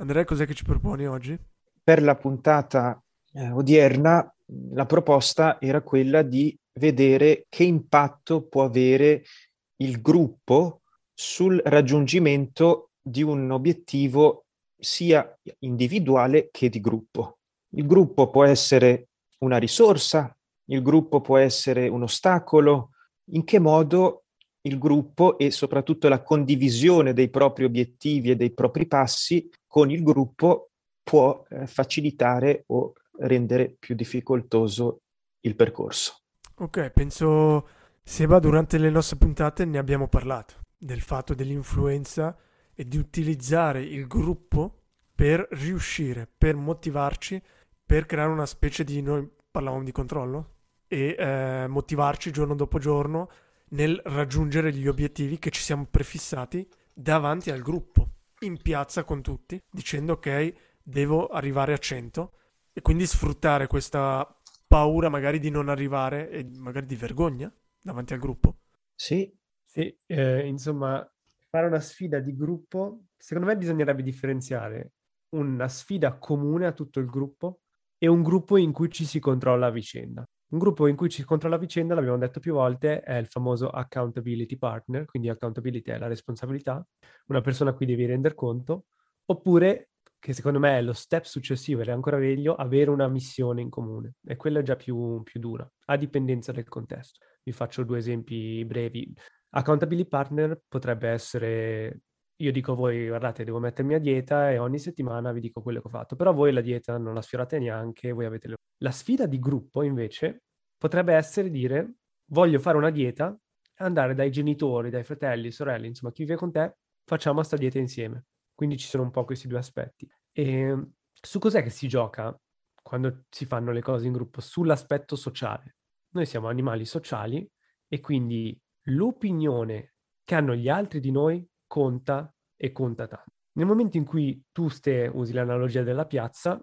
Andrea, cos'è che ci proponi oggi? Per la puntata eh, odierna la proposta era quella di vedere che impatto può avere il gruppo sul raggiungimento di un obiettivo sia individuale che di gruppo. Il gruppo può essere una risorsa, il gruppo può essere un ostacolo, in che modo il gruppo e soprattutto la condivisione dei propri obiettivi e dei propri passi con il gruppo può eh, facilitare o rendere più difficoltoso il percorso. Ok, penso Seba durante le nostre puntate ne abbiamo parlato del fatto dell'influenza e di utilizzare il gruppo per riuscire, per motivarci, per creare una specie di noi parlavamo di controllo e eh, motivarci giorno dopo giorno nel raggiungere gli obiettivi che ci siamo prefissati davanti al gruppo, in piazza con tutti, dicendo ok, devo arrivare a 100 e quindi sfruttare questa paura magari di non arrivare e magari di vergogna davanti al gruppo. Sì, sì eh, insomma, fare una sfida di gruppo, secondo me bisognerebbe differenziare una sfida comune a tutto il gruppo e un gruppo in cui ci si controlla a vicenda. Un gruppo in cui ci controlla a vicenda, l'abbiamo detto più volte, è il famoso accountability partner, quindi accountability è la responsabilità, una persona a cui devi rendere conto, oppure, che secondo me è lo step successivo ed è ancora meglio, avere una missione in comune. E quella è già più, più dura, a dipendenza del contesto. Vi faccio due esempi brevi. Accountability partner potrebbe essere io dico voi, guardate, devo mettermi a dieta e ogni settimana vi dico quello che ho fatto, però voi la dieta non la sfiorate neanche, voi avete le... La sfida di gruppo, invece, potrebbe essere dire, voglio fare una dieta, andare dai genitori, dai fratelli, sorelle, insomma, chi vive con te, facciamo questa dieta insieme. Quindi ci sono un po' questi due aspetti. E su cos'è che si gioca quando si fanno le cose in gruppo? Sull'aspetto sociale. Noi siamo animali sociali e quindi l'opinione che hanno gli altri di noi conta e conta tanto. Nel momento in cui tu ste, usi l'analogia della piazza,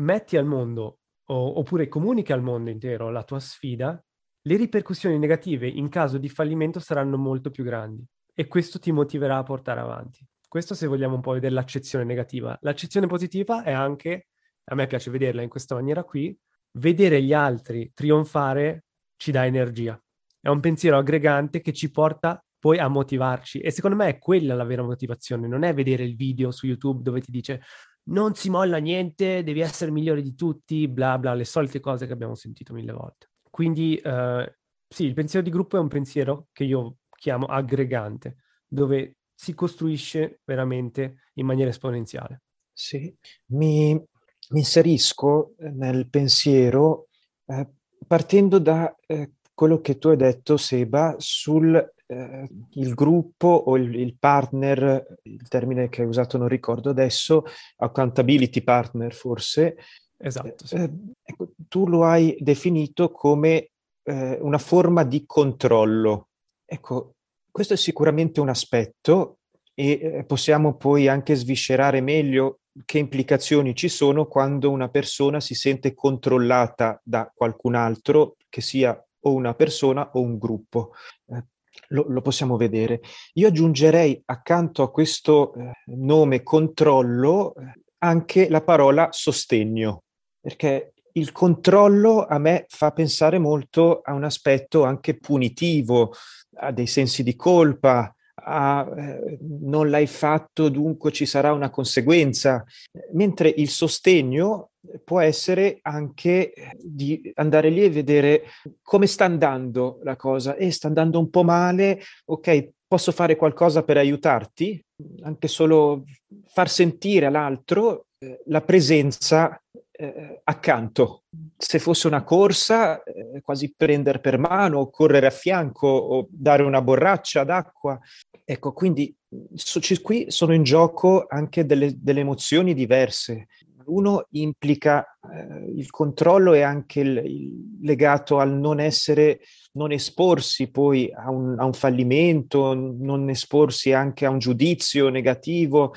metti al mondo o, oppure comunichi al mondo intero la tua sfida, le ripercussioni negative in caso di fallimento saranno molto più grandi e questo ti motiverà a portare avanti. Questo se vogliamo un po' vedere l'accezione negativa. L'accezione positiva è anche, a me piace vederla in questa maniera qui, vedere gli altri trionfare ci dà energia. È un pensiero aggregante che ci porta poi a motivarci. E secondo me è quella la vera motivazione, non è vedere il video su YouTube dove ti dice non si molla niente, devi essere migliore di tutti, bla bla, le solite cose che abbiamo sentito mille volte. Quindi eh, sì, il pensiero di gruppo è un pensiero che io chiamo aggregante, dove si costruisce veramente in maniera esponenziale. Sì, mi, mi inserisco nel pensiero eh, partendo da eh, quello che tu hai detto, Seba, sul eh, il gruppo o il, il, partner, il termine che hai usato non ricordo adesso, accountability partner forse. Esatto. Sì. Eh, ecco, tu lo hai definito come eh, una forma di controllo. Ecco, questo è sicuramente un aspetto e eh, possiamo poi anche sviscerare meglio che implicazioni ci sono quando una persona si sente controllata da qualcun altro, che sia o una persona o un gruppo. Eh, lo, lo, possiamo vedere. Io aggiungerei accanto a questo eh, nome controllo eh, anche la parola sostegno, perché il controllo a me fa pensare molto a un aspetto anche punitivo, a dei sensi di colpa, a eh, non l'hai fatto, dunque ci sarà una conseguenza, mentre il sostegno può essere anche di andare lì e vedere come sta andando la cosa e eh, sta andando un po' male, ok, posso fare qualcosa per aiutarti, anche solo far sentire all'altro eh, la presenza eh, accanto. Se fosse una corsa, eh, quasi prendere per mano, correre a fianco o dare una borraccia d'acqua. Ecco, quindi so, qui sono in gioco anche delle, delle emozioni diverse Uno implica eh, il controllo è anche il, il legato al non essere, non esporsi poi a un, a un fallimento, non esporsi anche a un giudizio negativo,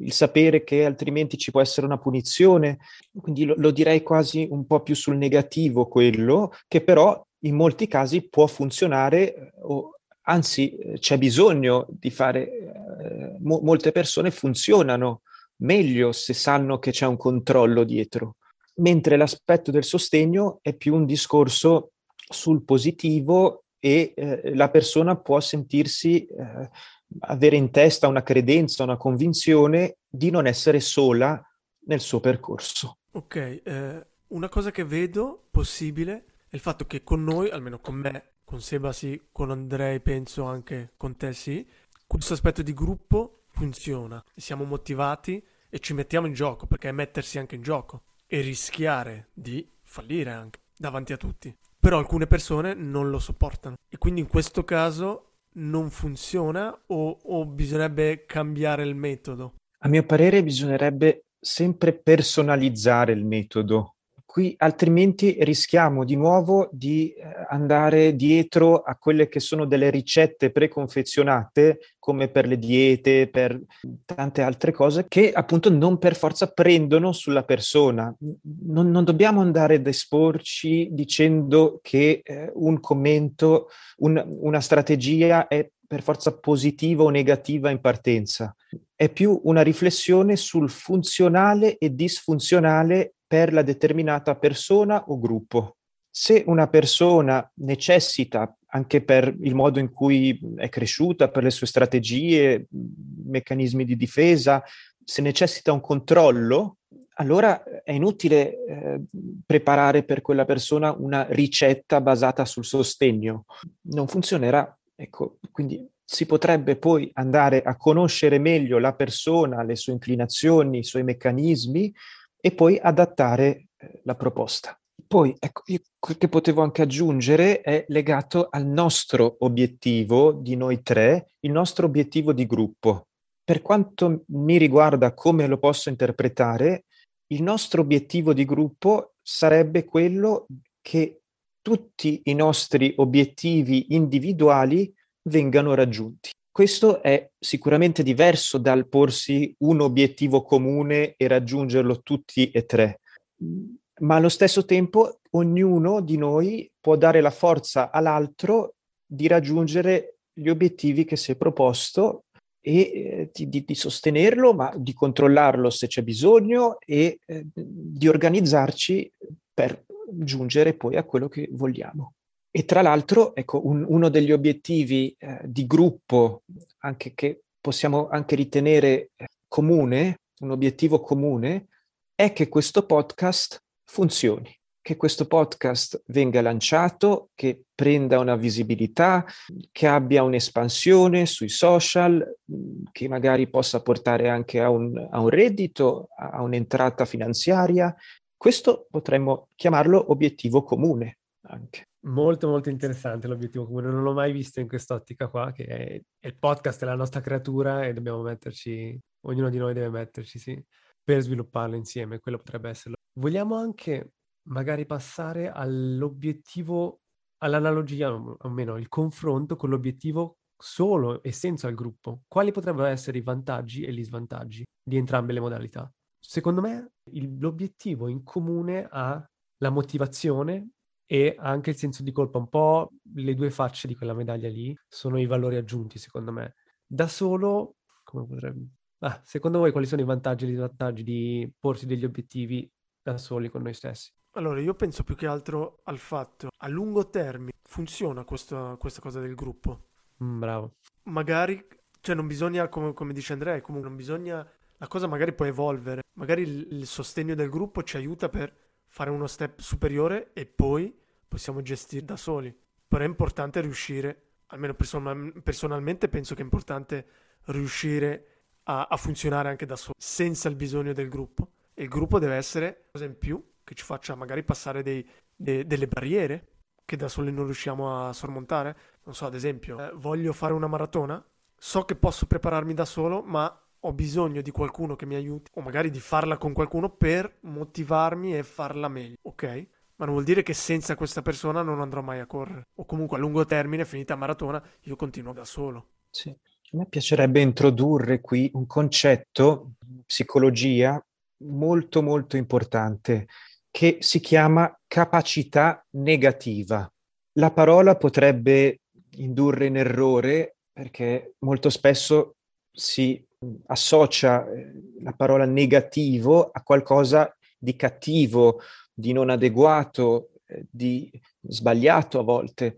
il sapere che altrimenti ci può essere una punizione. Quindi lo, lo, direi quasi un po' più sul negativo quello, che però in molti casi può funzionare eh, o anzi eh, c'è bisogno di fare, eh, mo- molte persone funzionano meglio se sanno che c'è un controllo dietro, mentre l'aspetto del sostegno è più un discorso sul positivo e eh, la persona può sentirsi eh, avere in testa una credenza, una convinzione di non essere sola nel suo percorso. Ok, eh, una cosa che vedo possibile è il fatto che con noi, almeno con me, con Seba sì, con Andrei penso anche con te sì, questo aspetto di gruppo funziona, siamo motivati e ci mettiamo in gioco, perché è mettersi anche in gioco e rischiare di fallire anche davanti a tutti. Però alcune persone non lo sopportano e quindi in questo caso non funziona o, o bisognerebbe cambiare il metodo? A mio parere bisognerebbe sempre personalizzare il metodo qui altrimenti rischiamo di nuovo di eh, andare dietro a quelle che sono delle ricette preconfezionate come per le diete, per tante altre cose che appunto non per forza prendono sulla persona. Non, non dobbiamo andare ad esporci dicendo che eh, un commento, un, una strategia è per forza positiva o negativa in partenza. È più una riflessione sul funzionale e disfunzionale per la determinata persona o gruppo. Se una persona necessita, anche per il modo in cui è cresciuta, per le sue strategie, meccanismi di difesa, se necessita un controllo, allora è inutile eh, preparare per quella persona una ricetta basata sul sostegno. Non funzionerà. Ecco, quindi si potrebbe poi andare a conoscere meglio la persona, le sue inclinazioni, i suoi meccanismi, e poi adattare eh, la proposta. Poi, ecco, io, quel che potevo anche aggiungere è legato al nostro obiettivo di noi tre, il nostro obiettivo di gruppo. Per quanto mi riguarda come lo posso interpretare, il nostro obiettivo di gruppo sarebbe quello che tutti i nostri obiettivi individuali vengano raggiunti. Questo è sicuramente diverso dal porsi un obiettivo comune e raggiungerlo tutti e tre, ma allo stesso tempo ognuno di noi può dare la forza all'altro di raggiungere gli obiettivi che si è proposto e eh, di, di, sostenerlo, ma di controllarlo se c'è bisogno e eh, di organizzarci per giungere poi a quello che vogliamo. E tra l'altro, ecco, un, uno degli obiettivi eh, di gruppo, anche che possiamo anche ritenere eh, comune, un obiettivo comune, è che questo podcast funzioni, che questo podcast venga lanciato, che prenda una visibilità, che abbia un'espansione sui social, che magari possa portare anche a un, a un reddito, a un'entrata finanziaria. Questo potremmo chiamarlo obiettivo comune anche. Molto molto interessante l'obiettivo comune, non l'ho mai visto in quest'ottica qua, che è, il podcast, è la nostra creatura e dobbiamo metterci, ognuno di noi deve metterci, sì, per svilupparlo insieme, quello potrebbe esserlo. Vogliamo anche magari passare all'obiettivo, all'analogia, o almeno il confronto con l'obiettivo solo e senza il gruppo. Quali potrebbero essere i vantaggi e gli svantaggi di entrambe le modalità? Secondo me il, l'obiettivo in comune ha la motivazione e anche il senso di colpa, un po' le due facce di quella medaglia lì sono i valori aggiunti, secondo me. Da solo, come potrebbe... Ah, secondo voi quali sono i vantaggi e gli svantaggi di porsi degli obiettivi da soli con noi stessi? Allora, io penso più che altro al fatto, a lungo termine, funziona questa, questa cosa del gruppo. Mm, bravo. Magari, cioè non bisogna, come, come dice Andrea, comunque non bisogna, la cosa magari può evolvere. Magari il, il sostegno del gruppo ci aiuta per fare uno step superiore e poi possiamo gestire da soli. Però è importante riuscire, almeno person- personalmente penso che è importante riuscire a, a, funzionare anche da soli, senza il bisogno del gruppo. E il gruppo deve essere cosa in più che ci faccia magari passare dei, de- delle barriere che da soli non riusciamo a sormontare. Non so, ad esempio, eh, voglio fare una maratona, so che posso prepararmi da solo, ma ho bisogno di qualcuno che mi aiuti, o magari di farla con qualcuno per motivarmi e farla meglio, ok? Ma non vuol dire che senza questa persona non andrò mai a correre. O comunque a lungo termine, finita maratona, io continuo da solo. Sì. A me piacerebbe introdurre qui un concetto, psicologia, molto molto importante, che si chiama capacità negativa. La parola potrebbe indurre in errore perché molto spesso si associa eh, la parola negativo a qualcosa di cattivo, di non adeguato, eh, di sbagliato a volte.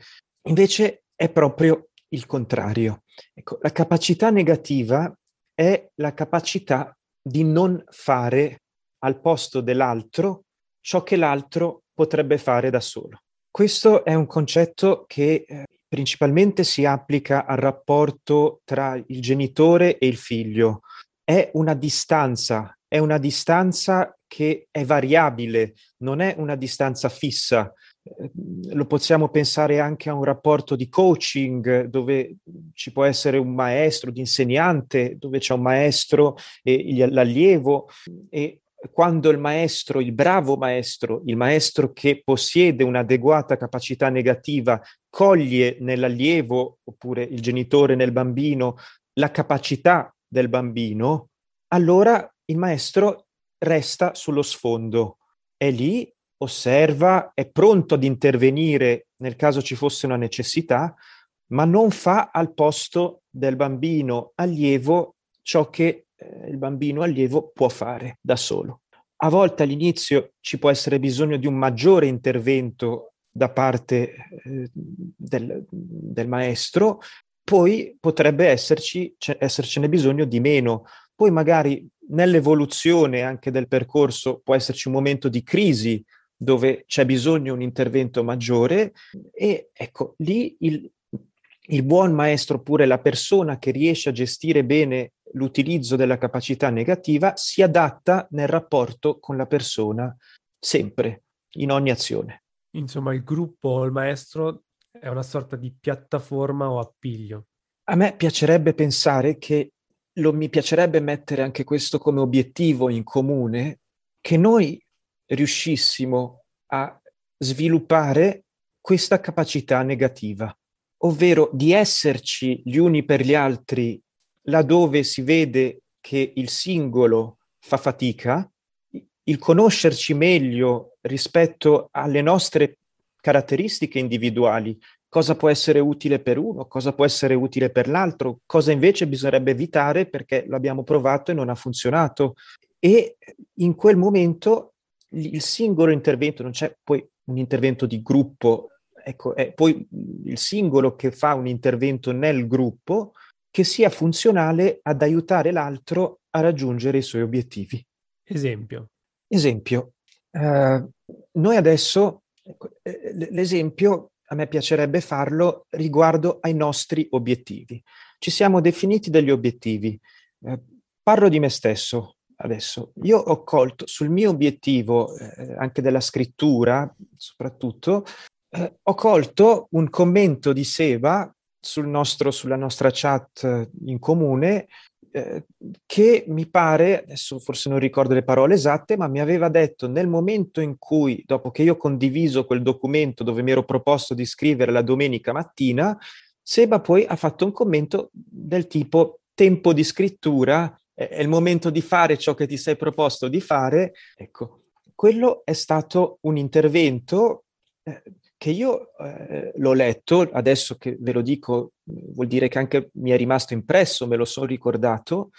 Invece è proprio il contrario. Ecco, la capacità negativa è la capacità di non fare al posto dell'altro ciò che l'altro potrebbe fare da solo. Questo è un concetto che eh, principalmente si applica al rapporto tra il genitore e il figlio. È una distanza, è una distanza che è variabile, non è una distanza fissa. Eh, lo possiamo pensare anche a un rapporto di coaching dove ci può essere un maestro, di insegnante, dove c'è un maestro e l'allievo e quando il maestro, il bravo maestro, il maestro che possiede un'adeguata capacità negativa, coglie nell'allievo oppure il genitore nel bambino la capacità del bambino, allora il maestro resta sullo sfondo, è lì, osserva, è pronto ad intervenire nel caso ci fosse una necessità, ma non fa al posto del bambino allievo ciò che eh, il bambino allievo può fare da solo. A volte all'inizio ci può essere bisogno di un maggiore intervento da parte eh, del, del, maestro, poi potrebbe esserci, essercene bisogno di meno. Poi magari nell'evoluzione anche del percorso può esserci un momento di crisi dove c'è bisogno di un intervento maggiore e ecco lì il, il buon maestro oppure la persona che riesce a gestire bene l'utilizzo della capacità negativa si adatta nel rapporto con la persona sempre, in ogni azione. Insomma, il gruppo o il maestro è una sorta di piattaforma o appiglio. A me piacerebbe pensare che lo, mi piacerebbe mettere anche questo come obiettivo in comune, che noi riuscissimo a sviluppare questa capacità negativa, ovvero di esserci gli uni per gli altri laddove si vede che il singolo fa fatica, il conoscerci meglio rispetto alle nostre caratteristiche individuali, cosa può essere utile per uno, cosa può essere utile per l'altro, cosa invece bisognerebbe evitare perché lo abbiamo provato e non ha funzionato. E in quel momento il singolo intervento, non c'è poi un intervento di gruppo, ecco, è poi il singolo che fa un intervento nel gruppo che sia funzionale ad aiutare l'altro a raggiungere i suoi obiettivi. Esempio. Esempio, eh, noi adesso, ecco, eh, l'esempio a me piacerebbe farlo riguardo ai nostri obiettivi. Ci siamo definiti degli obiettivi. Eh, parlo di me stesso adesso. Io ho colto sul mio obiettivo, eh, anche della scrittura soprattutto, eh, ho colto un commento di Seba sul nostro, sulla nostra chat in comune eh, che mi pare, adesso forse non ricordo le parole esatte, ma mi aveva detto nel momento in cui, dopo che io ho condiviso quel documento dove mi ero proposto di scrivere la domenica mattina, Seba poi ha fatto un commento del tipo tempo di scrittura, è il momento di fare ciò che ti sei proposto di fare. Ecco, quello è stato un intervento eh, che io eh, l'ho letto, adesso che ve lo dico vuol dire che anche mi è rimasto impresso, me lo sono ricordato,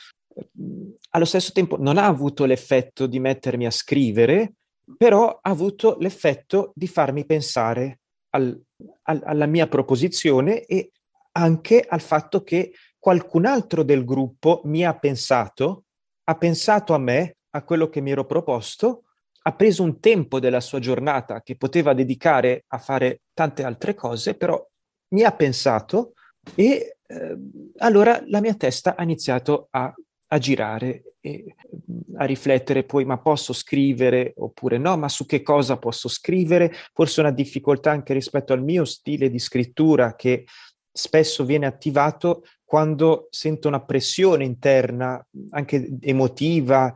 allo stesso tempo non ha avuto l'effetto di mettermi a scrivere, però ha avuto l'effetto di farmi pensare al, al, alla mia proposizione e anche al fatto che qualcun altro del gruppo mi ha pensato, ha pensato a me, a quello che mi ero proposto ha preso un tempo della sua giornata che poteva dedicare a fare tante altre cose, però mi ha pensato e eh, allora la mia testa ha iniziato a, a girare e mm, a riflettere poi ma posso scrivere oppure no, ma su che cosa posso scrivere? Forse una difficoltà anche rispetto al mio stile di scrittura che spesso viene attivato quando sento una pressione interna, anche emotiva,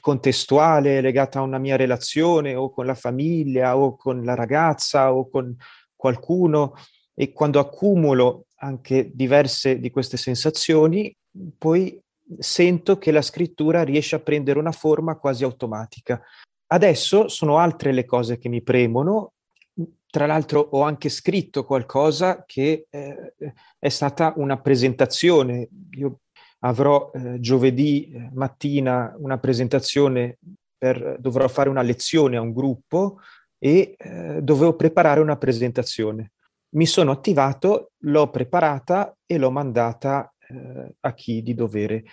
contestuale, legata a una mia relazione o con la famiglia o con la ragazza o con qualcuno, e quando accumulo anche diverse di queste sensazioni, poi sento che la scrittura riesce a prendere una forma quasi automatica. Adesso sono altre le cose che mi premono tra l'altro ho anche scritto qualcosa che eh, è stata una presentazione. Io avrò eh, giovedì eh, mattina una presentazione per, dovrò fare una lezione a un gruppo e eh, dovevo preparare una presentazione. Mi sono attivato, l'ho preparata e l'ho mandata eh, a chi di dovere.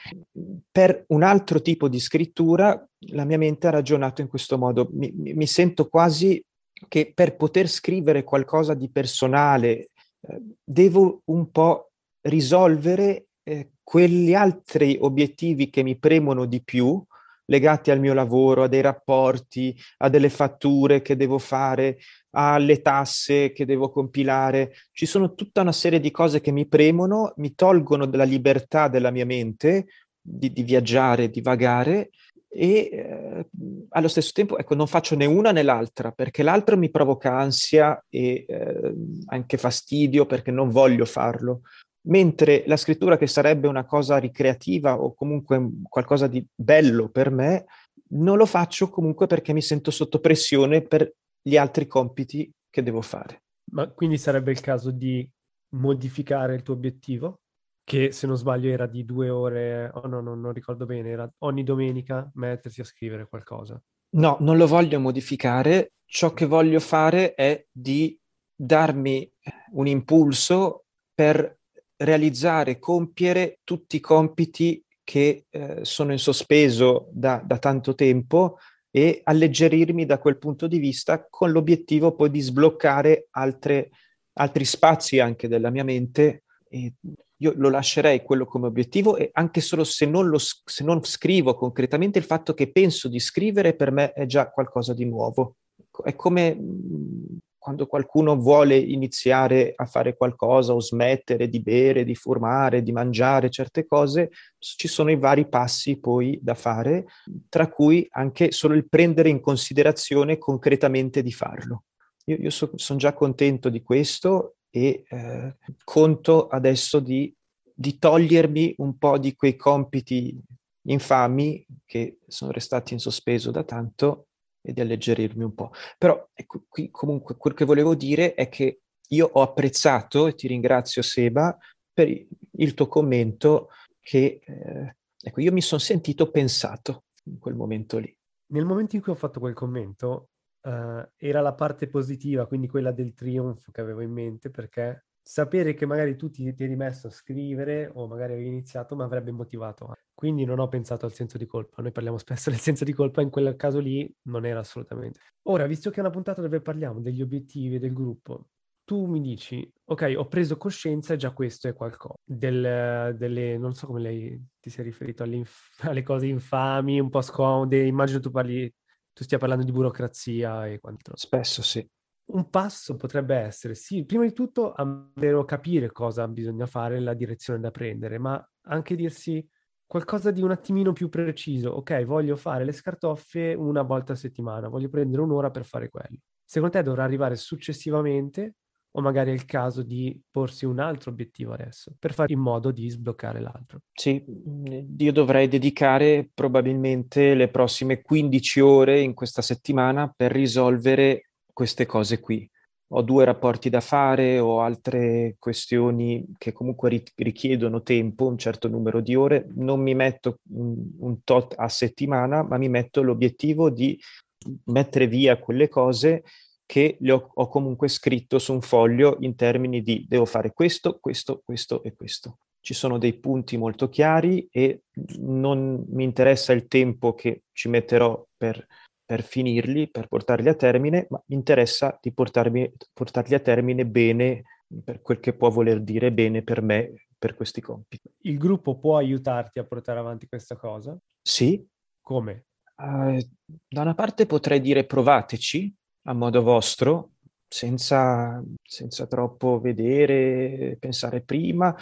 Per un altro tipo di scrittura la mia mente ha ragionato in questo modo. Mi, mi sento quasi che per poter scrivere qualcosa di personale eh, devo un po' risolvere eh, quegli altri obiettivi che mi premono di più, legati al mio lavoro, a dei rapporti, a delle fatture che devo fare, alle tasse che devo compilare. Ci sono tutta una serie di cose che mi premono, mi tolgono della libertà della mia mente di, di viaggiare, di vagare e eh, allo stesso tempo ecco, non faccio né una né l'altra perché l'altro mi provoca ansia e eh, anche fastidio perché non voglio farlo, mentre la scrittura che sarebbe una cosa ricreativa o comunque qualcosa di bello per me, non lo faccio comunque perché mi sento sotto pressione per gli altri compiti che devo fare. Ma quindi sarebbe il caso di modificare il tuo obiettivo? Che se non sbaglio era di due ore, oh no, no, non ricordo bene, era ogni domenica mettersi a scrivere qualcosa. No, non lo voglio modificare, ciò che voglio fare è di darmi un impulso per realizzare, compiere tutti i compiti che eh, sono in sospeso da, da tanto tempo e alleggerirmi da quel punto di vista con l'obiettivo poi di sbloccare altre, altri spazi anche della mia mente e io lo lascerei quello come obiettivo e anche solo se non, lo, se non scrivo concretamente, il fatto che penso di scrivere per me è già qualcosa di nuovo. È come quando qualcuno vuole iniziare a fare qualcosa o smettere di bere, di fumare, di mangiare certe cose, ci sono i vari passi poi da fare, tra cui anche solo il prendere in considerazione concretamente di farlo. Io, io so, sono già contento di questo e eh, conto adesso di, di togliermi un po' di quei compiti infami che sono restati in sospeso da tanto e di alleggerirmi un po'. Però ecco, qui comunque quel che volevo dire è che io ho apprezzato e ti ringrazio Seba per il tuo commento che eh, ecco, io mi sono sentito pensato in quel momento lì. Nel momento in cui ho fatto quel commento, uh, era la parte positiva, quindi quella del trionfo che avevo in mente, perché sapere che magari tu ti, ti eri messo a scrivere o magari avevi iniziato mi avrebbe motivato. Quindi non ho pensato al senso di colpa. Noi parliamo spesso del senso di colpa, in quel caso lì non era assolutamente. Ora, visto che è una puntata dove parliamo degli obiettivi del gruppo, tu mi dici, ok, ho preso coscienza e già questo è qualcosa. Del, delle, non so come lei ti sei riferito alle cose infami, un po' scomode, immagino tu parli tu stia parlando di burocrazia e quant'altro. Spesso sì. Un passo potrebbe essere, sì, prima di tutto davvero capire cosa bisogna fare, la direzione da prendere, ma anche dirsi qualcosa di un attimino più preciso. Ok, voglio fare le scartoffie una volta a settimana, voglio prendere un'ora per fare quello. Secondo te dovrà arrivare successivamente o magari è il caso di porsi un altro obiettivo adesso per fare in modo di sbloccare l'altro. Sì, io dovrei dedicare probabilmente le prossime 15 ore in questa settimana per risolvere queste cose qui. Ho due rapporti da fare, ho altre questioni che comunque richiedono tempo, un certo numero di ore. Non mi metto un, un tot a settimana, ma mi metto l'obiettivo di mettere via quelle cose che le ho, ho, comunque scritto su un foglio in termini di devo fare questo, questo, questo e questo. Ci sono dei punti molto chiari e non mi interessa il tempo che ci metterò per, per finirli, per portarli a termine, ma mi interessa di portarmi, portarli a termine bene per quel che può voler dire bene per me, per questi compiti. Il gruppo può aiutarti a portare avanti questa cosa? Sì. Come? Uh, da una parte potrei dire provateci, a modo vostro, senza, senza troppo vedere, pensare prima.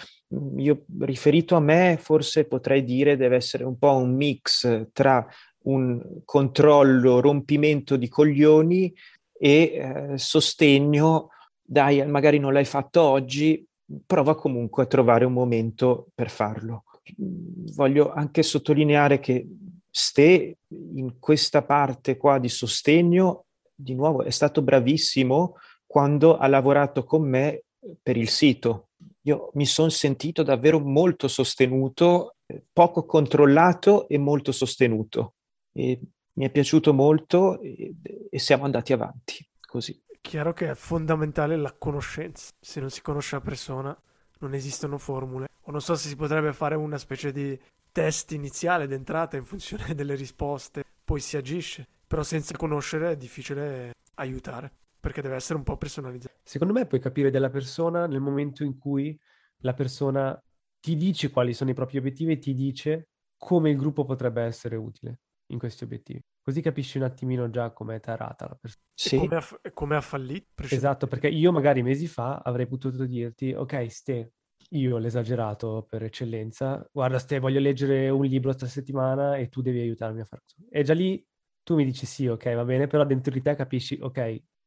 Io riferito a me, forse potrei dire deve essere un po' un mix tra un controllo, rompimento di coglioni e eh, sostegno, dai, magari non l'hai fatto oggi, prova comunque a trovare un momento per farlo. Voglio anche sottolineare che Ste in questa parte qua di sostegno, di nuovo, è stato bravissimo quando ha lavorato con me per il sito. Io mi sono sentito davvero molto sostenuto, poco controllato e molto sostenuto. E mi è piaciuto molto e, e siamo andati avanti così. Chiaro che è fondamentale la conoscenza. Se non si conosce la persona, non esistono formule. O non so se si potrebbe fare una specie di test iniziale d'entrata in funzione delle risposte, poi si agisce. Però senza conoscere è difficile aiutare, perché deve essere un po' personalizzato. Secondo me puoi capire della persona nel momento in cui la persona ti dice quali sono i propri obiettivi e ti dice come il gruppo potrebbe essere utile in questi obiettivi. Così capisci un attimino già com'è tarata la persona. Sì. come, ha, come ha fallito. Esatto, perché io magari mesi fa avrei potuto dirti, ok, Ste, io l'esagerato per eccellenza, guarda Ste, voglio leggere un libro questa settimana e tu devi aiutarmi a farlo. E già lì tu mi dici sì, ok, va bene, però dentro di te capisci, ok,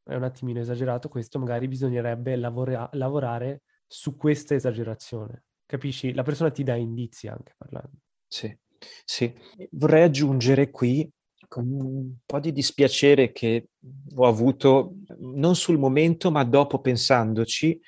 è un attimino esagerato questo, magari bisognerebbe lavora- lavorare su questa esagerazione. Capisci? La persona ti dà indizi anche parlando. Sì. Sì, vorrei aggiungere qui un po' di dispiacere che ho avuto non sul momento, ma dopo pensandoci,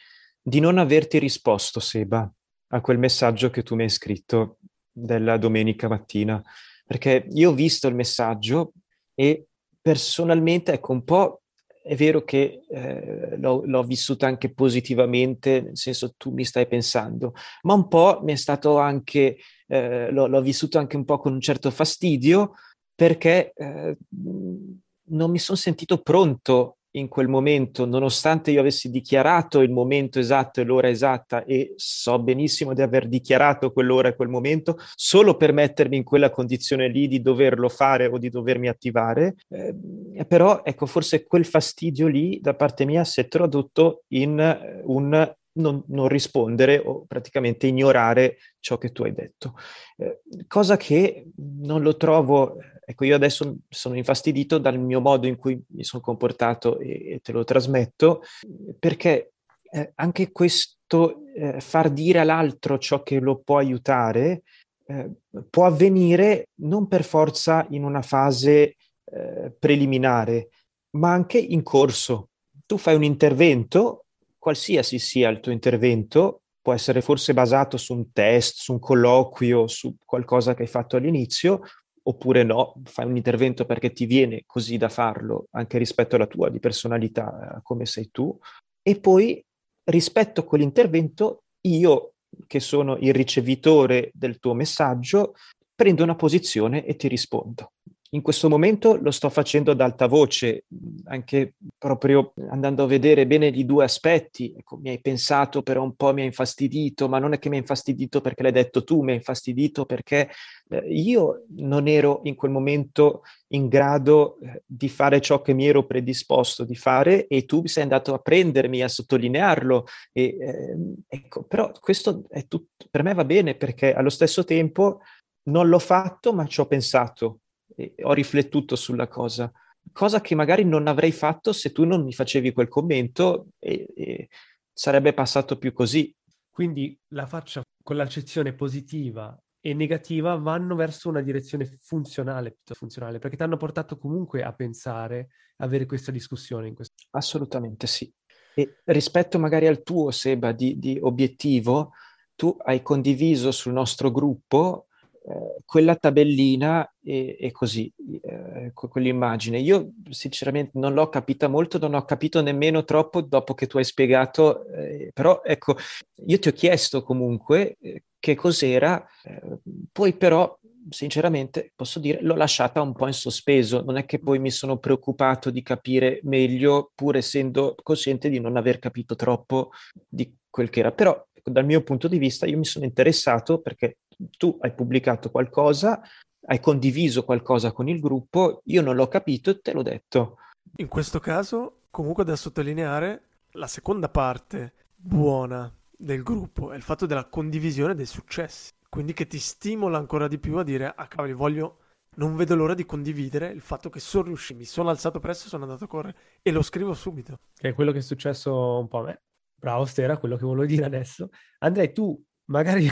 di non averti risposto, Seba, a quel messaggio che tu mi hai scritto della domenica mattina, perché io ho visto il messaggio e personalmente, ecco, un po' è vero che eh, l'ho, l'ho vissuta anche positivamente, nel senso tu mi stai pensando, ma un po' mi è stato anche, eh, l'ho, l'ho, vissuto anche un po' con un certo fastidio perché eh, non mi sono sentito pronto in quel momento, nonostante io avessi dichiarato il momento esatto e l'ora esatta e so benissimo di aver dichiarato quell'ora e quel momento, solo per mettermi in quella condizione lì di doverlo fare o di dovermi attivare, eh, però ecco, forse quel fastidio lì da parte mia si è tradotto in eh, un non, non, rispondere o praticamente ignorare ciò che tu hai detto. Eh, cosa che non lo trovo, ecco io adesso sono infastidito dal mio modo in cui mi sono comportato e, e te lo trasmetto, perché eh, anche questo eh, far dire all'altro ciò che lo può aiutare eh, può avvenire non per forza in una fase eh, preliminare, ma anche in corso. Tu fai un intervento qualsiasi sia il tuo intervento, può essere forse basato su un test, su un colloquio, su qualcosa che hai fatto all'inizio, oppure no, fai un intervento perché ti viene così da farlo, anche rispetto alla tua di personalità, eh, come sei tu, e poi rispetto a quell'intervento io, che sono il ricevitore del tuo messaggio, prendo una posizione e ti rispondo. In questo momento lo sto facendo ad alta voce, anche proprio andando a vedere bene i due aspetti. Ecco, mi hai pensato, però un po' mi ha infastidito, ma non è che mi ha infastidito perché l'hai detto tu, mi ha infastidito perché eh, io non ero in quel momento in grado eh, di fare ciò che mi ero predisposto di fare e tu sei andato a prendermi, a sottolinearlo. E, eh, ecco, però questo è tutto, per me va bene perché allo stesso tempo non l'ho fatto, ma ci ho pensato ho riflettuto sulla cosa, cosa che magari non avrei fatto se tu non mi facevi quel commento e, e sarebbe passato più così. Quindi la faccia con l'accezione positiva e negativa vanno verso una direzione funzionale, funzionale perché ti hanno portato comunque a pensare, avere questa discussione. In questo... Assolutamente sì. E rispetto magari al tuo, Seba, di, di obiettivo, tu hai condiviso sul nostro gruppo eh, quella tabellina e, e così, eh, quell'immagine. Io sinceramente non l'ho capita molto, non ho capito nemmeno troppo dopo che tu hai spiegato, eh, però ecco, io ti ho chiesto comunque eh, che cos'era, eh, poi però sinceramente posso dire l'ho lasciata un po' in sospeso, non è che poi mi sono preoccupato di capire meglio pur essendo cosciente di non aver capito troppo di quel che era, però ecco, dal mio punto di vista io mi sono interessato perché tu hai pubblicato qualcosa, hai condiviso qualcosa con il gruppo, io non l'ho capito e te l'ho detto. In questo caso comunque da sottolineare la seconda parte buona del gruppo è il fatto della condivisione dei successi. Quindi che ti stimola ancora di più a dire, ah cavoli, voglio, non vedo l'ora di condividere il fatto che sono riuscito, mi sono alzato presto, sono andato a correre e lo scrivo subito. Che è quello che è successo un po' a me. Bravo Stera, quello che volevo dire adesso. Andrei, tu magari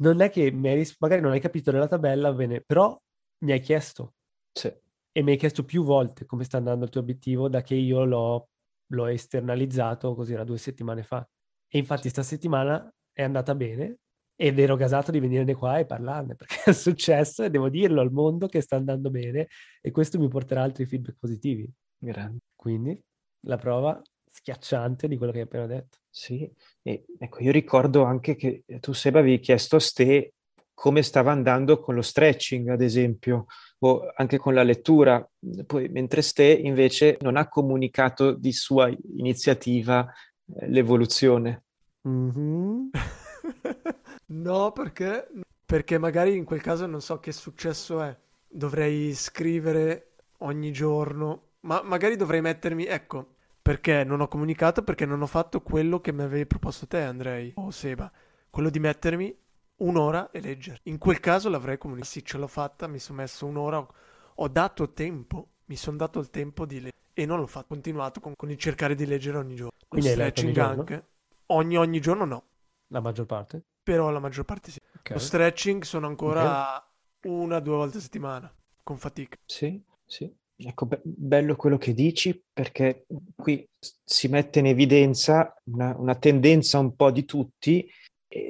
non è che mi hai, magari non hai capito nella tabella, bene, però mi hai chiesto. Sì. E mi hai chiesto più volte come sta andando il tuo obiettivo da che io l'ho, l'ho esternalizzato, così era due settimane fa. E infatti sta settimana è andata bene ed ero gasato di venire qua e parlarne perché è successo e devo dirlo al mondo che sta andando bene e questo mi porterà altri feedback positivi. Grande. Quindi la prova schiacciante di quello che hai appena detto. Sì, e ecco, io ricordo anche che tu, Seba, avevi chiesto a Ste come stava andando con lo stretching, ad esempio, o anche con la lettura, poi mentre Ste invece non ha comunicato di sua iniziativa eh, l'evoluzione. Mm-hmm. no, perché? Perché magari in quel caso non so che successo è. Dovrei scrivere ogni giorno, ma magari dovrei mettermi, ecco, perché non ho comunicato, perché non ho fatto quello che mi avevi proposto te, Andrei o Seba, quello di mettermi un'ora e leggere. In quel caso l'avrei comunicato. Sì, ce l'ho fatta, mi sono messo un'ora, ho dato tempo, mi sono dato il tempo di leggere e non l'ho fatto. Ho continuato con, con il cercare di leggere ogni giorno. Quindi Lo ogni stretching giorno? anche. Ogni, ogni giorno no, La maggior parte? però la maggior parte sì. Ok. Lo stretching sono ancora una, due volte a settimana, con fatica. Sì, sì. Ecco, be- bello quello che dici perché qui si mette in evidenza una, una tendenza un po' di tutti,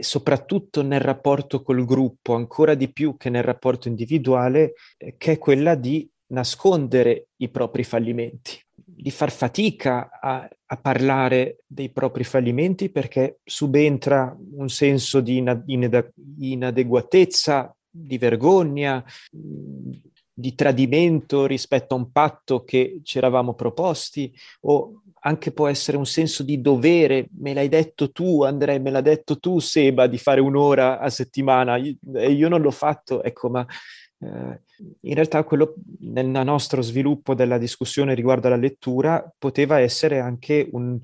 soprattutto nel rapporto col gruppo, ancora di più che nel rapporto individuale, eh, che è quella di nascondere i propri fallimenti, di far fatica a, a parlare dei propri fallimenti perché subentra un senso di ina- ineda- inadeguatezza, di vergogna, di tradimento rispetto a un patto che ci eravamo proposti? O anche può essere un senso di dovere, me l'hai detto tu Andrea, me l'ha detto tu Seba di fare un'ora a settimana e io non l'ho fatto, ecco ma eh, in realtà quello nel nostro sviluppo della discussione riguardo alla lettura poteva essere anche un,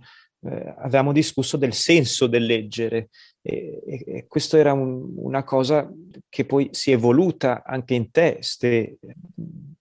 eh, avevamo discusso del senso del leggere e, e- e questo era un- una cosa che poi si è evoluta anche in te, Ste,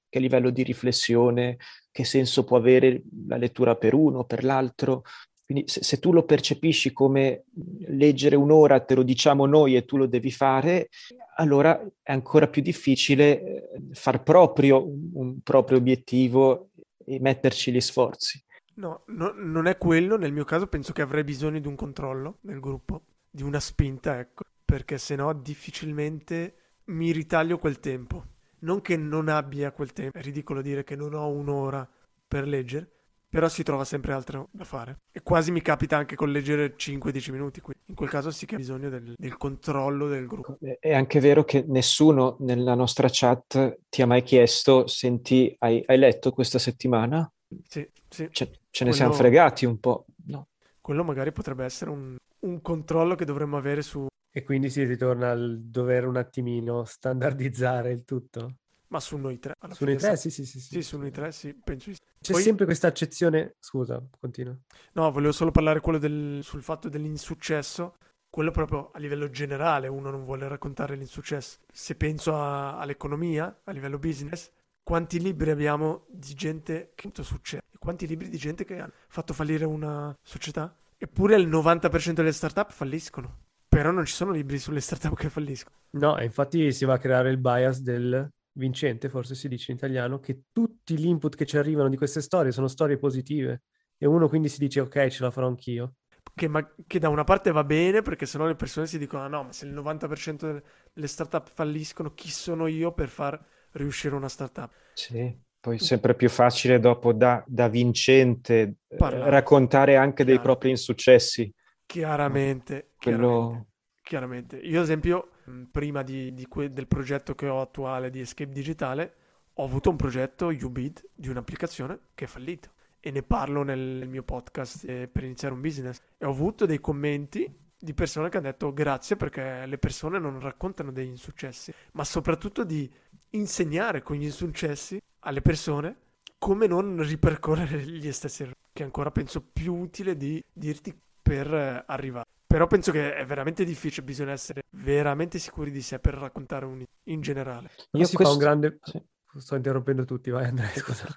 che livello di riflessione, che senso può avere la lettura per uno, per l'altro. Quindi se, se tu lo percepisci come leggere un'ora, te lo diciamo noi e tu lo devi fare, allora è ancora più difficile eh, far proprio un, un proprio obiettivo e metterci gli sforzi. No, no- non è quello. Nel mio caso penso che avrei bisogno di un controllo nel gruppo, di una spinta, ecco, perché sennò difficilmente mi ritaglio quel tempo. Non che non abbia quel tempo, è ridicolo dire che non ho un'ora per leggere, però si trova sempre altro da fare. E quasi mi capita anche con leggere 5-10 minuti, quindi in quel caso sì che ho bisogno del, del controllo del gruppo. È è anche vero che nessuno nella nostra chat ti ha mai chiesto, senti, hai, hai letto questa settimana? Sì, sì. Ce, ce ne siamo fregati un po', no? Quello magari potrebbe essere un, un controllo che dovremmo avere su... E quindi si ritorna al dover un attimino standardizzare il tutto. Ma su noi tre. alla Su noi tre, sì, sì, sì, sì. Su noi tre, sì, penso di sì. C'è Poi- sempre questa accezione... Scusa, continua. No, volevo solo parlare quello del- sul fatto dell'insuccesso, quello proprio a livello generale, uno non vuole raccontare l'insuccesso. Se penso a- all'economia, a livello business, quanti libri abbiamo di gente che ha avuto successo? Quanti libri di gente che ha fatto fallire una società? Eppure il 90% delle startup falliscono. Però non ci sono libri sulle startup che falliscono. No, infatti si va a creare il bias del vincente, forse si dice in italiano, che tutti gli input che ci arrivano di queste storie sono storie positive. E uno quindi si dice, ok, ce la farò anch'io. Che, ma- che da una parte va bene perché sennò le persone si dicono: ah no, ma se il 90% delle- delle startup falliscono, chi sono io per far riuscire una startup? Sì, poi sempre più facile dopo da, da vincente eh, Parlare. raccontare anche dei propri insuccessi. Chiaramente, chiaramente, Quello... chiaramente. Io, ad esempio, mh, prima di, di que- del progetto che ho attuale di Escape Digitale, ho avuto un progetto Ubid di un'applicazione che è fallito. E ne parlo nel, nel mio podcast eh, per iniziare un business. E ho avuto dei commenti di persone che hanno detto grazie perché le persone non raccontano degli insuccessi, ma soprattutto di insegnare con gli insuccessi alle persone come non ripercorrere gli stessi errori. che è ancora penso più utile di dirti per eh, arrivare. Però penso che è veramente difficile, bisogna essere veramente sicuri di sé per raccontare un in generale. Io si questo... fa un grande... Sì. Sto interrompendo tutti, vai Andrea, scusa.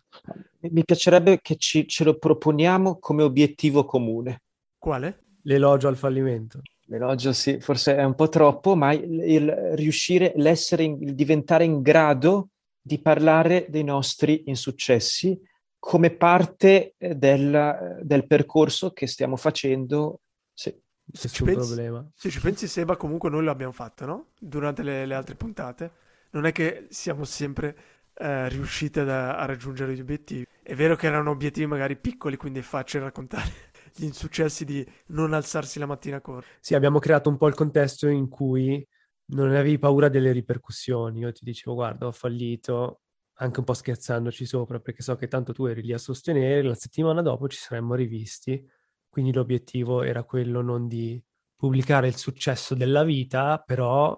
Mi piacerebbe che ci, ce lo proponiamo come obiettivo comune. Quale? L'elogio al fallimento. L'elogio sì, forse è un po' troppo, ma il, il riuscire, l'essere, in, il diventare in grado di parlare dei nostri insuccessi come parte eh, del, del percorso che stiamo facendo. Sì. Se ci, pensi, problema. se ci pensi, Seba, comunque noi l'abbiamo fatto, no? Durante le, le altre puntate. Non è che siamo sempre eh, riusciti ad, a raggiungere gli obiettivi. È vero che erano obiettivi magari piccoli, quindi è facile raccontare gli insuccessi di non alzarsi la mattina a correre. Sì, abbiamo creato un po' il contesto in cui non avevi paura delle ripercussioni. Io ti dicevo, guarda, ho fallito, anche un po' scherzandoci sopra, perché so che tanto tu eri lì a sostenere, la settimana dopo ci saremmo rivisti, quindi l'obiettivo era quello non di pubblicare il successo della vita, però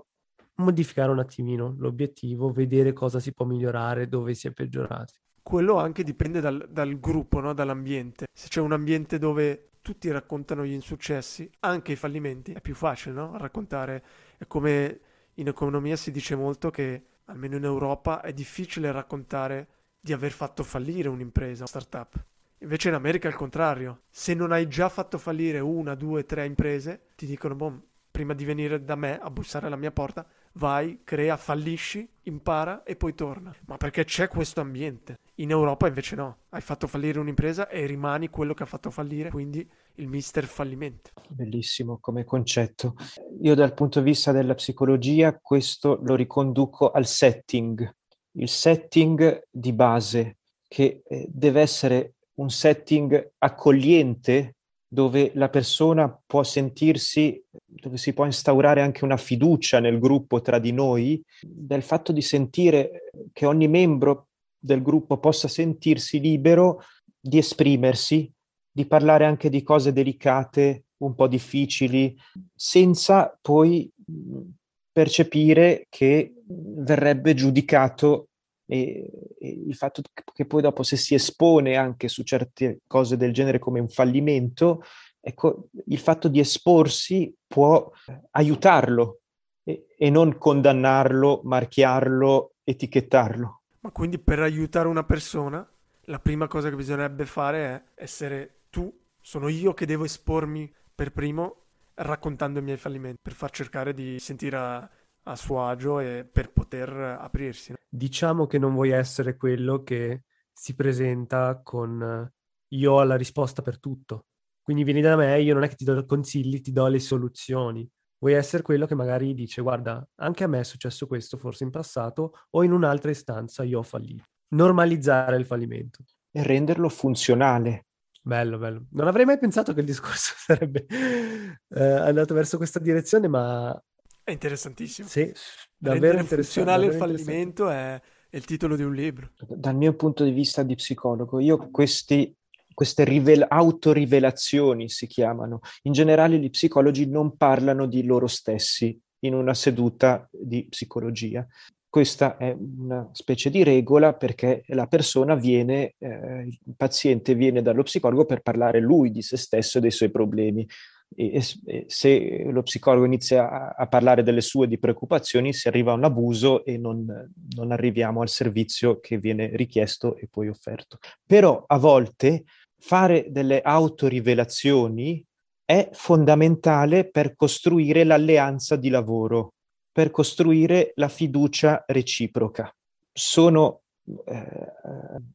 modificare un attimino l'obiettivo, vedere cosa si può migliorare, dove si è peggiorati. Quello anche dipende dal, dal gruppo, no? dall'ambiente. Se c'è un ambiente dove tutti raccontano gli insuccessi, anche i fallimenti, è più facile no? raccontare. È come in economia si dice molto che almeno in Europa, è difficile raccontare di aver fatto fallire un'impresa, una startup. Invece in America è il contrario. Se non hai già fatto fallire una, due, tre imprese, ti dicono, boh, prima di venire da me a bussare alla mia porta, vai, crea, fallisci, impara e poi torna. Ma perché c'è questo ambiente. In Europa invece no, hai fatto fallire un'impresa e rimani quello che ha fatto fallire, quindi il mister fallimento. Bellissimo come concetto. Io dal punto di vista della psicologia questo lo riconduco al setting, il setting di base che eh, deve essere un setting accogliente dove la persona può sentirsi, dove si può instaurare anche una fiducia nel gruppo tra di noi, del fatto di sentire che ogni membro del gruppo possa sentirsi libero di esprimersi, di parlare anche di cose delicate, un po' difficili, senza poi percepire che verrebbe giudicato e, e, il fatto che poi dopo se si espone anche su certe cose del genere come un fallimento, ecco, il fatto di esporsi può aiutarlo e, e non condannarlo, marchiarlo, etichettarlo. Ma quindi per aiutare una persona, la prima cosa che bisognerebbe fare è essere tu, sono io che devo espormi per primo raccontando i miei fallimenti, per far cercare di sentire a, a suo agio e per poter aprirsi. Diciamo che non vuoi essere quello che si presenta con io ho la risposta per tutto. Quindi vieni da me, io non è che ti do consigli, ti do le soluzioni. Vuoi essere quello che magari dice guarda, anche a me è successo questo forse in passato o in un'altra istanza io ho fallito. Normalizzare il fallimento. E renderlo funzionale. Bello, bello. Non avrei mai pensato che il discorso sarebbe eh, andato verso questa direzione, ma è interessantissimo. Sì, davvero Rendere funzionale il fallimento è, è, il titolo di un libro. Dal mio punto di vista di psicologo, io questi, queste rivel- autorivelazioni si chiamano. In generale gli psicologi non parlano di loro stessi in una seduta di psicologia. Questa è una specie di regola perché la persona viene, eh, il paziente viene dallo psicologo per parlare lui di se stesso e dei suoi problemi e, e se lo psicologo inizia a, a, parlare delle sue di preoccupazioni si arriva a un abuso e non, non arriviamo al servizio che viene richiesto e poi offerto. Però a volte fare delle autorivelazioni è fondamentale per costruire l'alleanza di lavoro, per costruire la fiducia reciproca. Sono eh,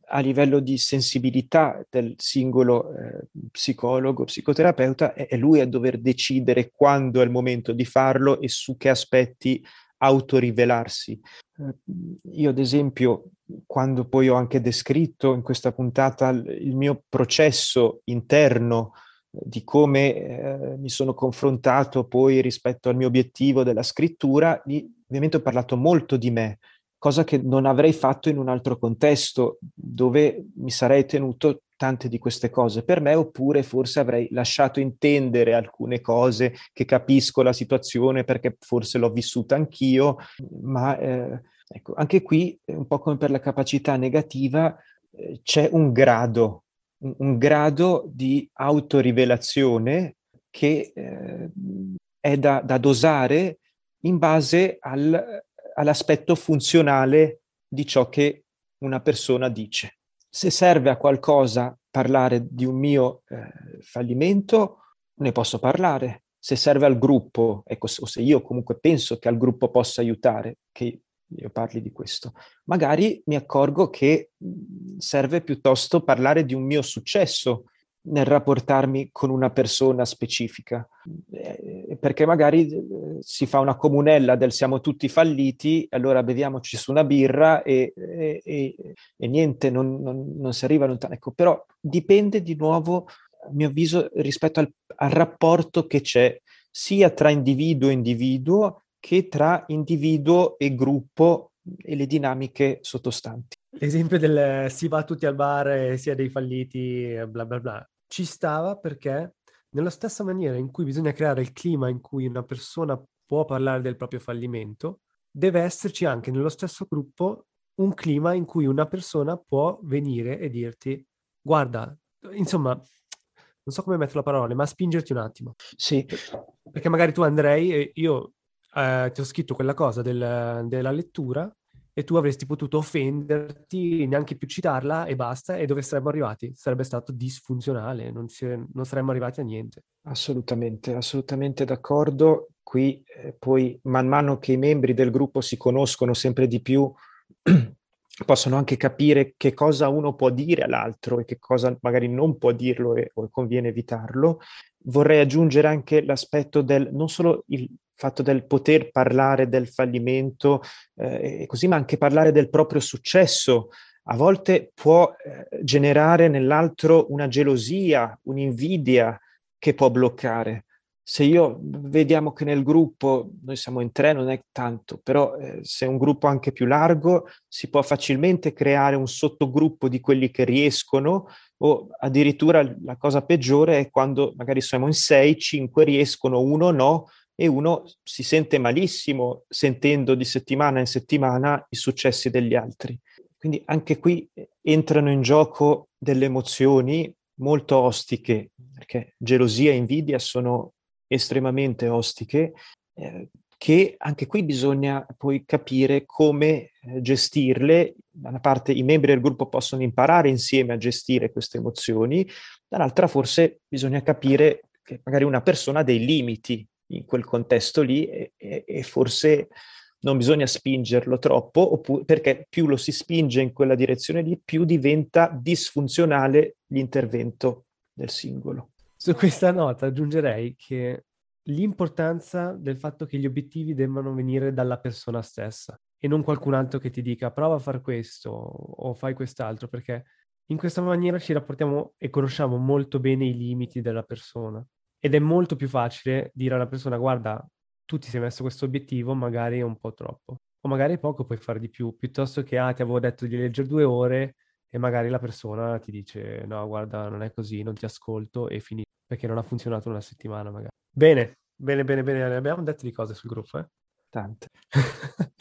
a livello di sensibilità del singolo eh, psicologo, psicoterapeuta, è, lui a dover decidere quando è il momento di farlo e su che aspetti autorivelarsi. Eh, io, ad esempio, quando poi ho anche descritto in questa puntata il mio processo interno di come eh, mi sono confrontato poi rispetto al mio obiettivo della scrittura, ovviamente ho parlato molto di me, cosa che non avrei fatto in un altro contesto dove mi sarei tenuto tante di queste cose per me oppure forse avrei lasciato intendere alcune cose che capisco la situazione perché forse l'ho vissuta anch'io, ma eh, ecco, anche qui un po' come per la capacità negativa eh, c'è un grado un, un grado di autorivelazione che eh, è da, da, dosare in base al, all'aspetto funzionale di ciò che una persona dice. Se serve a qualcosa parlare di un mio eh, fallimento, ne posso parlare. Se serve al gruppo, ecco, o se io comunque penso che al gruppo possa aiutare, che io parli di questo, magari mi accorgo che serve piuttosto parlare di un mio successo nel rapportarmi con una persona specifica, eh, perché magari eh, si fa una comunella del siamo tutti falliti, allora beviamoci su una birra e, e, e, e niente, non, non, non, si arriva lontano. Ecco, però dipende di nuovo, a mio avviso, rispetto al, al rapporto che c'è sia tra individuo e individuo che tra individuo e gruppo e le dinamiche sottostanti. L'esempio del si va tutti al bar e si ha dei falliti, bla bla bla, ci stava perché nella stessa maniera in cui bisogna creare il clima in cui una persona può parlare del proprio fallimento, deve esserci anche nello stesso gruppo un clima in cui una persona può venire e dirti guarda, insomma, non so come mettere la parola, ma spingerti un attimo. Sì. Perché magari tu andrei, io eh, ti ho scritto quella cosa del, della lettura e tu avresti potuto offenderti, neanche più citarla e basta, e dove saremmo arrivati? Sarebbe stato disfunzionale, non, si, non saremmo arrivati a niente. Assolutamente, assolutamente d'accordo. Qui eh, poi man mano che i membri del gruppo si conoscono sempre di più, possono anche capire che cosa uno può dire all'altro e che cosa magari non può dirlo e, o conviene evitarlo. Vorrei aggiungere anche l'aspetto del non solo il fatto del poter parlare del fallimento eh, e così, ma anche parlare del proprio successo. A volte può eh, generare nell'altro una gelosia, un'invidia che può bloccare. Se io vediamo che nel gruppo, noi siamo in tre, non è tanto, però eh, se è un gruppo anche più largo, si può facilmente creare un sottogruppo di quelli che riescono o addirittura la cosa peggiore è quando magari siamo in sei, cinque riescono, uno no, e uno si sente malissimo sentendo di settimana in settimana i successi degli altri. Quindi anche qui entrano in gioco delle emozioni molto ostiche, perché gelosia e invidia sono estremamente ostiche, eh, che anche qui bisogna poi capire come eh, gestirle. Da una parte i membri del gruppo possono imparare insieme a gestire queste emozioni, dall'altra forse bisogna capire che magari una persona ha dei limiti in quel contesto lì e, e, forse non bisogna spingerlo troppo, oppure, perché più lo si spinge in quella direzione lì, più diventa disfunzionale l'intervento del singolo. Su questa nota aggiungerei che l'importanza del fatto che gli obiettivi debbano venire dalla persona stessa e non qualcun altro che ti dica prova a fare questo o fai quest'altro, perché in questa maniera ci rapportiamo e conosciamo molto bene i limiti della persona ed è molto più facile dire alla persona guarda, tu ti sei messo questo obiettivo, magari è un po' troppo. O magari poco puoi fare di più, piuttosto che ah, ti avevo detto di leggere due ore e magari la persona ti dice no, guarda, non è così, non ti ascolto e finito, perché non ha funzionato una settimana magari. Bene, bene, bene, bene, ne abbiamo detto di cose sul gruppo, eh? Tante.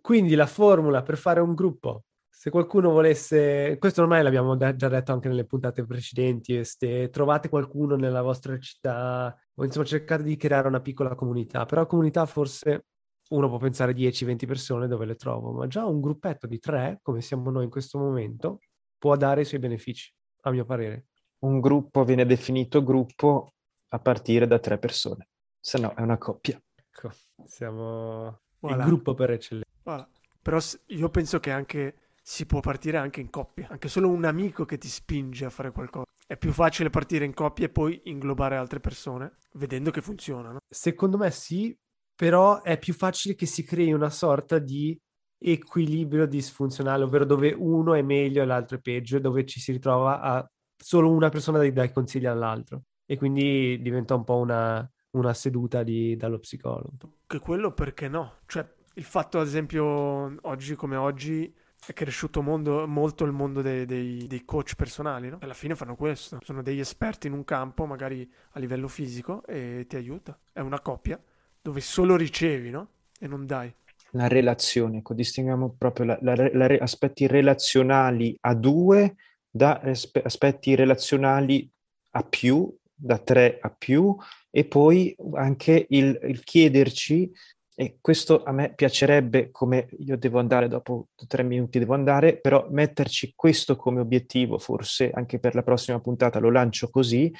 Quindi la formula per fare un gruppo se qualcuno volesse, questo ormai l'abbiamo già detto anche nelle puntate precedenti, se trovate qualcuno nella vostra città o insomma cercate di creare una piccola comunità, però comunità forse uno può pensare 10-20 persone dove le trovo, ma già un gruppetto di tre, come siamo noi in questo momento, può dare i suoi benefici, a mio parere. Un gruppo viene definito gruppo a partire da tre persone, se no è una coppia. Ecco, siamo voilà. il gruppo per eccellenza. Voilà. Però io penso che anche si può partire anche in coppia, anche solo un amico che ti spinge a fare qualcosa. È più facile partire in coppia e poi inglobare altre persone, vedendo che funzionano. Secondo me sì, però è più facile che si crei una sorta di equilibrio disfunzionale, ovvero dove uno è meglio e l'altro è peggio, dove ci si ritrova a solo una persona dai, dai consigli all'altro. E quindi diventa un po' una, una seduta di, dallo psicologo. Che quello perché no? Cioè, il fatto, ad esempio, oggi come oggi è cresciuto mondo, molto il mondo dei, dei, dei, coach personali, no? Alla fine fanno questo, sono degli esperti in un campo, magari a livello fisico, e ti aiuta. È una coppia dove solo ricevi, no? E non dai. La relazione, ecco, distinguiamo proprio la, la, la, aspetti relazionali a due da aspetti relazionali a più, da tre a più, e poi anche il, il chiederci e questo a me piacerebbe, come io devo andare dopo tre minuti, devo andare, però metterci questo come obiettivo, forse anche per la prossima puntata lo lancio così.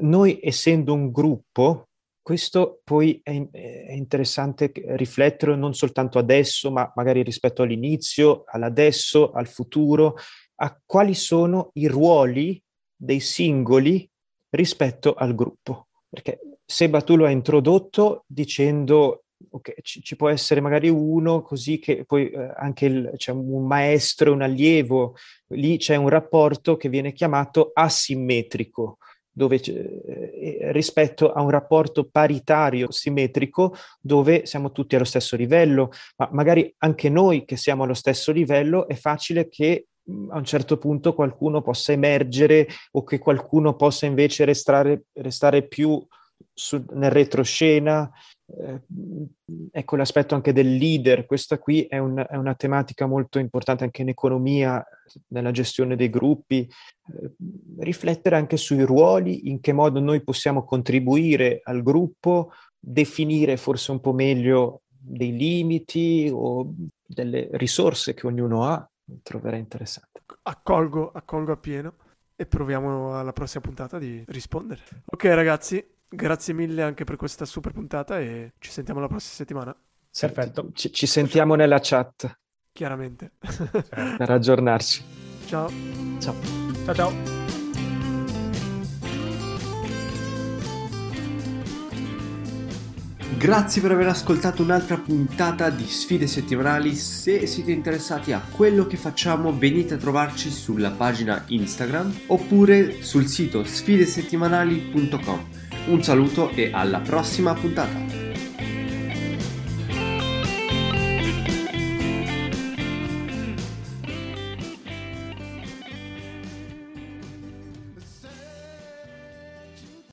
Noi essendo un gruppo, questo poi è, è interessante riflettere non soltanto adesso, ma magari rispetto all'inizio, all'adesso, al futuro, a quali sono i ruoli dei singoli rispetto al gruppo. Perché Seba tu lo hai introdotto dicendo ok, ci, ci, può essere magari uno così che poi eh, anche il, c'è un maestro e un allievo, lì c'è un rapporto che viene chiamato asimmetrico, dove eh, rispetto a un rapporto paritario simmetrico dove siamo tutti allo stesso livello, ma magari anche noi che siamo allo stesso livello è facile che mm, a un certo punto qualcuno possa emergere o che qualcuno possa invece restare, restare più su, nel retroscena eh, ecco l'aspetto anche del leader, questa qui è, un, è, una tematica molto importante anche in economia, nella gestione dei gruppi, eh, riflettere anche sui ruoli, in che modo noi possiamo contribuire al gruppo, definire forse un po' meglio dei limiti o delle risorse che ognuno ha, troverei interessante. Accolgo, accolgo appieno e proviamo alla prossima puntata di rispondere. Ok ragazzi, Grazie mille anche per questa super puntata e ci sentiamo la prossima settimana. Perfetto. Ci, ci sentiamo nella chat. Chiaramente. per aggiornarci. Ciao. Ciao. Ciao ciao. Grazie per aver ascoltato un'altra puntata di Sfide Settimanali. Se siete interessati a quello che facciamo, venite a trovarci sulla pagina Instagram oppure sul sito sfidesettimanali.com. Un saluto e alla prossima puntata!